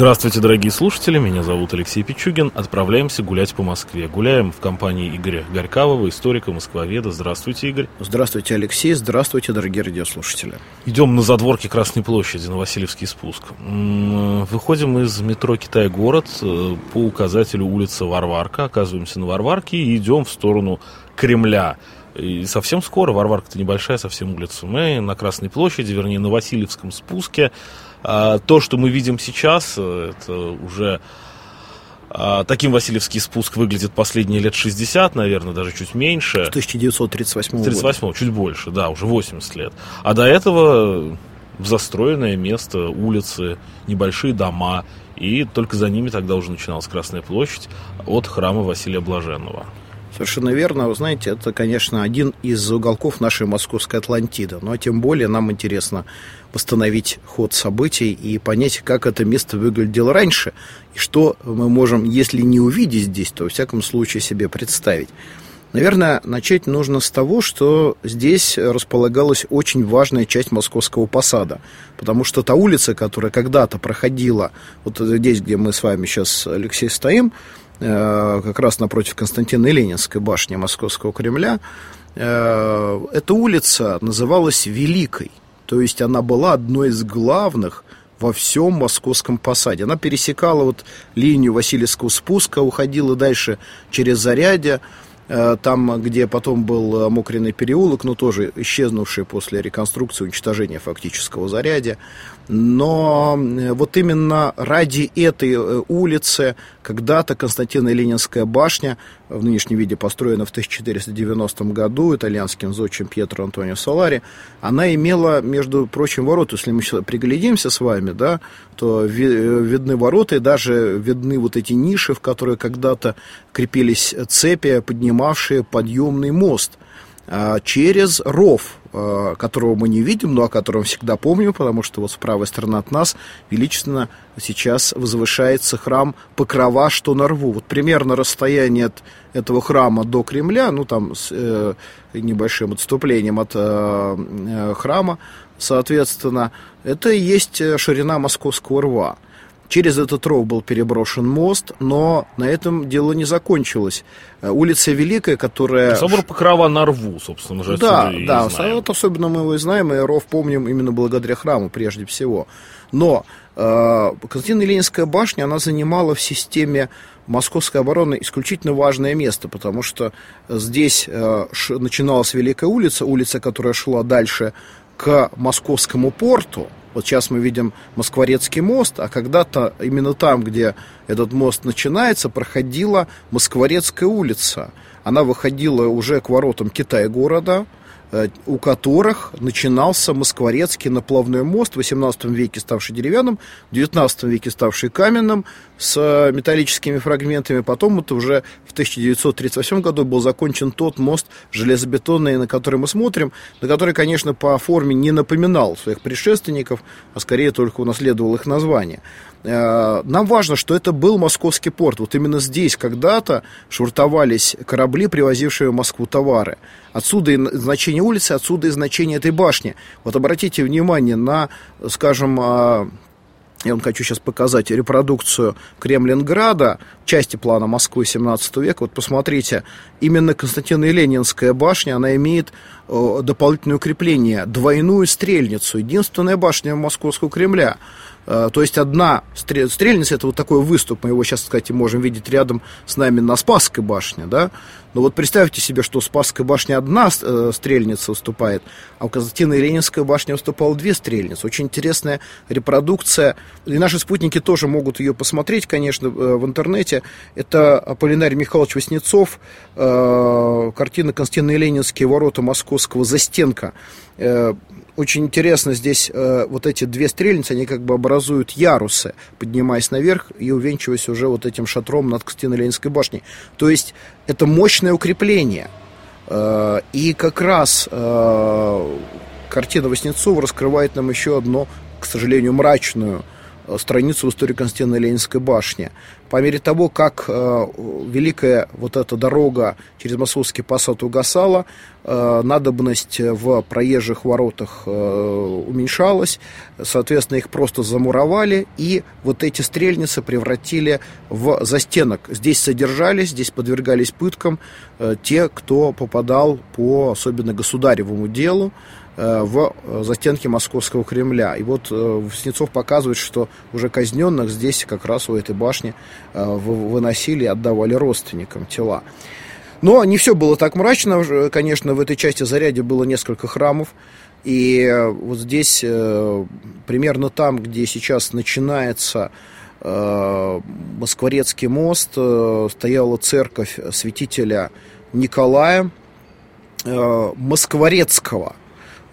Здравствуйте, дорогие слушатели, меня зовут Алексей Пичугин. Отправляемся гулять по Москве. Гуляем в компании Игоря Горькавого, историка, москвоведа. Здравствуйте, Игорь. Здравствуйте, Алексей. Здравствуйте, дорогие радиослушатели. Идем на задворке Красной площади, на Васильевский спуск. Выходим из метро Китай-город э, по указателю улица Варварка. Оказываемся на Варварке и идем в сторону Кремля. И совсем скоро, Варварка-то небольшая, совсем улица, мы на Красной площади, вернее, на Васильевском спуске. А, то, что мы видим сейчас, э, это уже а, таким Васильевский спуск выглядит последние лет 60, наверное, даже чуть меньше. С 1938 года. 38 чуть больше, да, уже 80 лет. А до этого застроенное место, улицы, небольшие дома, и только за ними тогда уже начиналась Красная площадь от храма Василия Блаженного. Совершенно верно. Вы знаете, это, конечно, один из уголков нашей московской Атлантиды. Но тем более нам интересно восстановить ход событий и понять, как это место выглядело раньше, и что мы можем, если не увидеть здесь, то, во всяком случае, себе представить. Наверное, начать нужно с того, что здесь располагалась очень важная часть московского посада, потому что та улица, которая когда-то проходила, вот здесь, где мы с вами сейчас, Алексей, стоим, как раз напротив Константина Ленинской башни Московского Кремля, э, эта улица называлась Великой, то есть она была одной из главных во всем московском посаде. Она пересекала вот линию Васильевского спуска, уходила дальше через Зарядье, Э, там, где потом был э, Мокренный переулок, но тоже исчезнувший после реконструкции, уничтожения фактического зарядя. Но э, вот именно ради этой улицы когда-то Константина Ленинская башня, в нынешнем виде построена в 1490 году итальянским зодчим Пьетро Антонио Солари, она имела, между прочим, ворота. Если мы приглядимся с вами, да, то видны ворота и даже видны вот эти ниши, в которые когда-то крепились цепи, поднимались занимавшие подъемный мост а, через ров, а, которого мы не видим, но о котором всегда помним, потому что вот с правой стороны от нас величественно сейчас возвышается храм Покрова, что на рву. Вот примерно расстояние от этого храма до Кремля, ну там с э, небольшим отступлением от э, э храма, соответственно, это и есть ширина Московского рва. Через этот ров был переброшен мост, но на этом дело не закончилось. Э, улица Великая, которая... Собор Покрова на рву, собственно же, Да, да, вот особенно мы его и знаем, и ров помним именно благодаря храму прежде всего. Но э, Константино-Ленинская башня, она занимала в системе московской обороны исключительно важное место, потому что здесь э, начиналась Великая улица, улица, которая шла дальше к московскому порту, вот сейчас мы видим Москворецкий мост, а когда-то именно там, где этот мост начинается, проходила Москворецкая улица. Она выходила уже к воротам Китай-города, Э, у которых начинался Москворецкий наплавной мост, в 18 веке ставший деревянным, в 19 веке ставший каменным, с э, металлическими фрагментами. Потом это уже в 1938 году был закончен тот мост железобетонный, на который мы смотрим, на который, конечно, по форме не напоминал своих предшественников, а скорее только унаследовал их название. Э, нам важно, что это был московский порт. Вот именно здесь когда-то швартовались корабли, привозившие в Москву товары. Отсюда и значение улицы, отсюда и значение этой башни. Вот обратите внимание на, скажем, а, я вам хочу сейчас показать репродукцию Кремлинграда, части плана Москвы 17 века. Вот посмотрите, именно Константина Ленинская башня, она имеет дополнительное укрепление, двойную стрельницу, единственная башня Московского Кремля. Э, то есть одна стрельница, это вот такой выступ, мы его сейчас, кстати, можем видеть рядом с нами на Спасской башне, да. Но вот представьте себе, что у Спасской башни одна э, стрельница выступает, а у Константина и Ленинской башни выступало две стрельницы. Очень интересная репродукция. И наши спутники тоже могут ее посмотреть, конечно, э, в интернете. Это Аполлинарий Михайлович Васнецов, картина Константина и Ленинские ворота Московского застенка. Очень интересно здесь вот эти две стрельницы, они как бы образуют ярусы, поднимаясь наверх и увенчиваясь уже вот этим шатром над Константино-Ленинской башней. То есть это мощное укрепление. Э, и как раз э, картина Васнецова раскрывает нам еще одну, к сожалению, мрачную Э, страницу в истории Константина Ленинской башни. По мере того, как э, великая вот эта дорога через Московский посад угасала, э, надобность в проезжих воротах э, уменьшалась, соответственно, их просто замуровали, и вот эти стрельницы превратили в застенок. Здесь содержались, здесь подвергались пыткам э, те, кто попадал по особенно государевому делу, Э, в э, застенке Московского Кремля. И вот э, Васнецов показывает, что уже казненных здесь как раз у этой башни выносили и отдавали родственникам тела. Но не все было так мрачно. Конечно, в этой части заряде было несколько храмов. И вот здесь, примерно там, где сейчас начинается Москворецкий мост, стояла церковь святителя Николая Москворецкого – Э,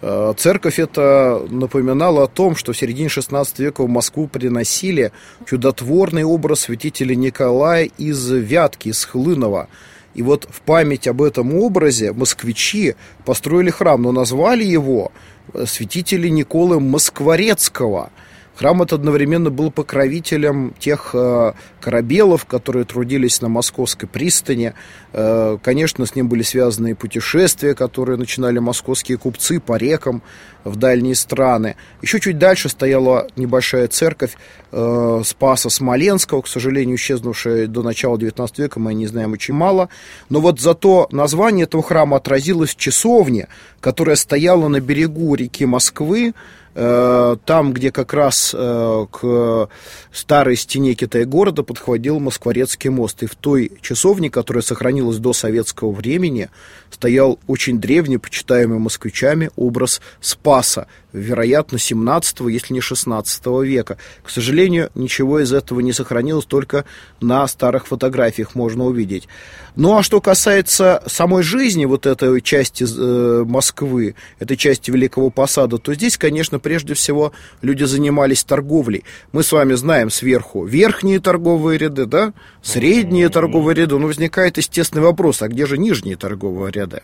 церковь это напоминала о том, что в середине XVI века в Москву приносили чудотворный образ святителя Николая из Вятки, из Хлынова. И вот в память об этом образе москвичи построили храм, но назвали его э, святителя Николы Москворецкого – Храм этот одновременно был покровителем тех э, корабелов, которые трудились на московской пристани. Э, конечно, с ним были связаны и путешествия, которые начинали московские купцы по рекам в дальние страны. Еще чуть дальше стояла небольшая церковь э, Спаса Смоленского, к сожалению, исчезнувшая до начала XIX века, мы не знаем очень мало. Но вот зато название этого храма отразилось в часовне, которая стояла на берегу реки Москвы, там, где как раз э, к старой стене Китай-города подходил Москворецкий мост. И в той часовне, которая сохранилась до советского времени, стоял очень древний, почитаемый москвичами, образ Спаса, вероятно, 17 если не 16 века. К сожалению, ничего из этого не сохранилось, только на старых фотографиях можно увидеть. Ну а что касается самой жизни вот этой части э, Москвы, этой части Великого Посада, то здесь, конечно, прежде всего люди занимались торговлей. Мы с вами знаем сверху верхние торговые ряды, да, средние торговые ряды, но возникает естественный вопрос, а где же нижние торговые ряды?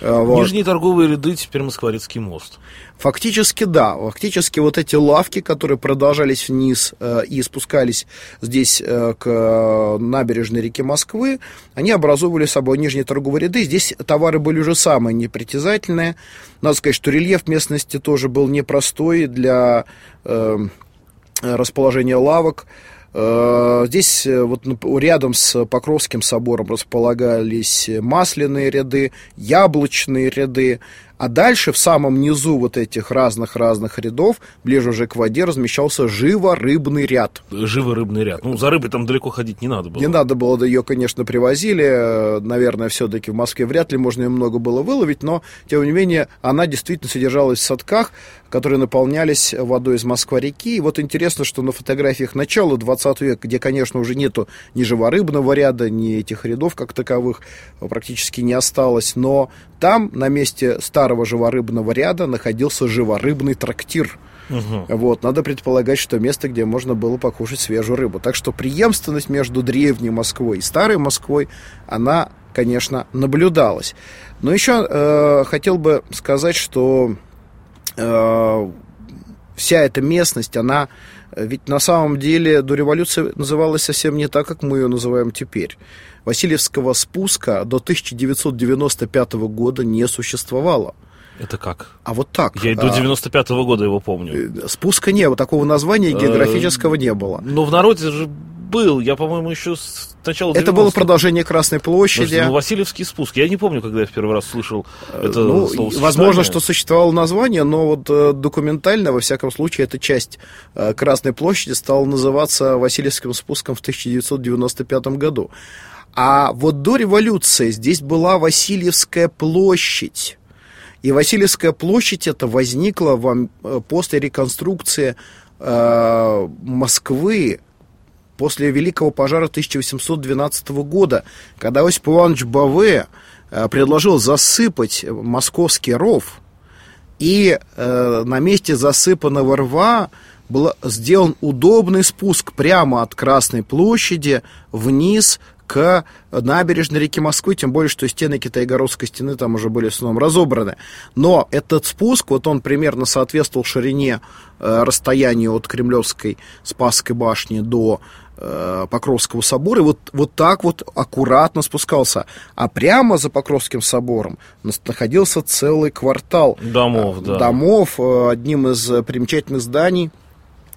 Э, вот. Нижние торговые ряды, теперь Москворецкий мост. Фактически, да. Фактически вот эти лавки, которые продолжались вниз э, и спускались здесь э, к набережной реки Москвы, они образовывали собой нижние торговые ряды. Здесь товары были уже самые непритязательные. Надо сказать, что рельеф местности тоже был непростой для э, расположения лавок. Э, здесь э, вот рядом с Покровским собором располагались масляные ряды, яблочные ряды, а дальше в самом низу вот этих разных-разных рядов, ближе уже к воде, размещался живо-рыбный ряд. Живо-рыбный ряд. Ну, за рыбой там далеко ходить не надо было. Не надо было, ее, конечно, привозили. Наверное, все-таки в Москве вряд ли можно ее много было выловить, но, тем не менее, она действительно содержалась в садках, которые наполнялись водой из Москва-реки. И вот интересно, что на фотографиях начала 20 века, где, конечно, уже нету ни живорыбного ряда, ни этих рядов как таковых практически не осталось, но там, на месте старого живорыбного ряда, находился живорыбный трактир. Угу. Вот, надо предполагать, что место, где можно было покушать свежую рыбу. Так что преемственность между древней Москвой и старой Москвой, она, конечно, наблюдалась. Но еще э, хотел бы сказать, что э, вся эта местность, она ведь на самом деле до революции называлась совсем не так, как мы ее называем теперь. Васильевского спуска до 1995 года не существовало. Это как? А вот так. Я и до 95-го года его помню. Э, спуска не было, такого названия э, географического не было. Но в народе же был, я, по-моему, еще с начала 90 Это было продолжение Красной площади. Ну, Васильевский спуск. Я не помню, когда я в первый раз слышал это ну, Возможно, что существовало название, но вот э, документально, во всяком случае, эта часть э, Красной площади стала называться Васильевским спуском в 1995 году. А вот до революции здесь была Васильевская площадь. И Васильевская площадь это возникла вам э, после реконструкции Москвы после Великого пожара 1812 года, когда Осип Иванович Баве э, предложил засыпать московский ров, и э, на месте засыпанного рва был сделан удобный спуск прямо от Красной площади вниз к набережной реки Москвы, тем более, что стены Китайгородской стены там уже были в основном разобраны. Но этот спуск, вот он примерно соответствовал ширине э, расстоянию от Кремлевской Спасской башни до э, Покровского собора, и вот, вот так вот аккуратно спускался. А прямо за Покровским собором находился целый квартал домов, да. домов э, одним из примечательных зданий –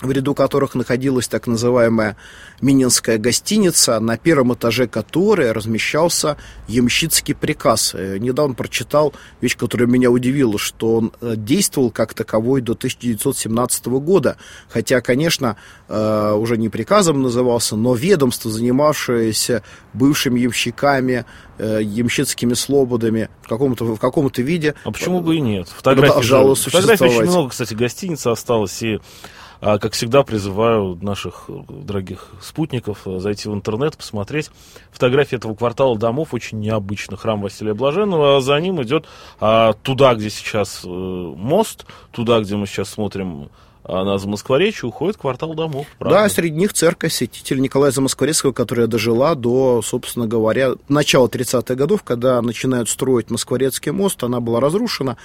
в ряду которых находилась так называемая Мининская гостиница, на первом этаже которой размещался ямщицкий приказ. Э, недавно прочитал вещь, которая меня удивила, что он э, действовал как таковой до 1917 года. Хотя, конечно, э, уже не приказом назывался, но ведомство, занимавшееся бывшими ямщиками, ямщицкими слободами в каком-то, в каком-то виде. А почему бы и нет? Фотографий, фотографий очень много, кстати, гостиниц осталось, и а, как всегда, призываю наших дорогих спутников э, зайти в интернет, посмотреть фотографии этого квартала домов, очень необычно, храм Василия Блаженного, а за ним идет а, туда, где сейчас а, мост, туда, где мы сейчас смотрим а на Замоскворечье уходит квартал домов. Правда? Да, среди них церковь святителя Николая Замоскворецкого, которая дожила до, собственно говоря, начала 30-х годов, когда начинают строить Москворецкий мост, она была разрушена.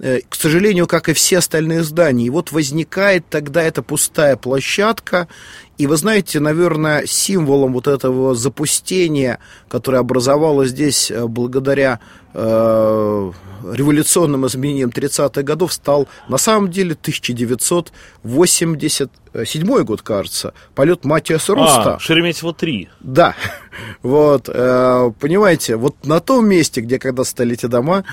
Э, к сожалению, как и все остальные здания. И вот возникает тогда эта пустая площадка, и вы знаете, наверное, символом вот этого запустения, которое образовалось здесь э, благодаря э, революционным изменениям 30-х годов, стал на самом деле 1987 год, кажется, полет Матиаса Руста. А, Шереметьево-3. Да, вот, э, понимаете, вот на том месте, где когда стали эти дома,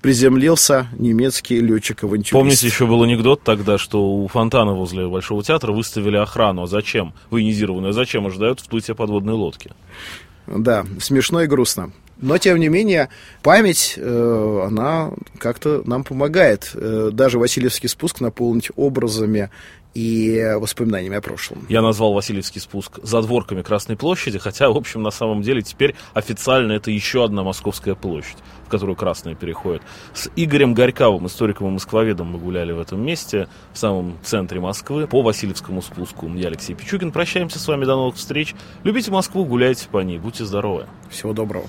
приземлился немецкий летчик-авантюрист. Помните, еще был анекдот тогда, что у фонтана возле Большого театра выставили охрану. А зачем? Военизированную. А зачем? Ожидают всплытия подводной лодки. Да, смешно и грустно. Но, тем не менее, память, э, она как-то нам помогает. Э, даже Васильевский спуск наполнить образами и воспоминаниями о прошлом. Я назвал Васильевский спуск задворками Красной площади, хотя, в общем, на самом деле теперь официально это еще одна Московская площадь, в которую Красная переходит. С Игорем Горьковым, историком и москвоведом, мы гуляли в этом месте, в самом центре Москвы, по Васильевскому спуску. Я Алексей Пичугин. Прощаемся с вами, до новых встреч. Любите Москву, гуляйте по ней, будьте здоровы. Всего доброго.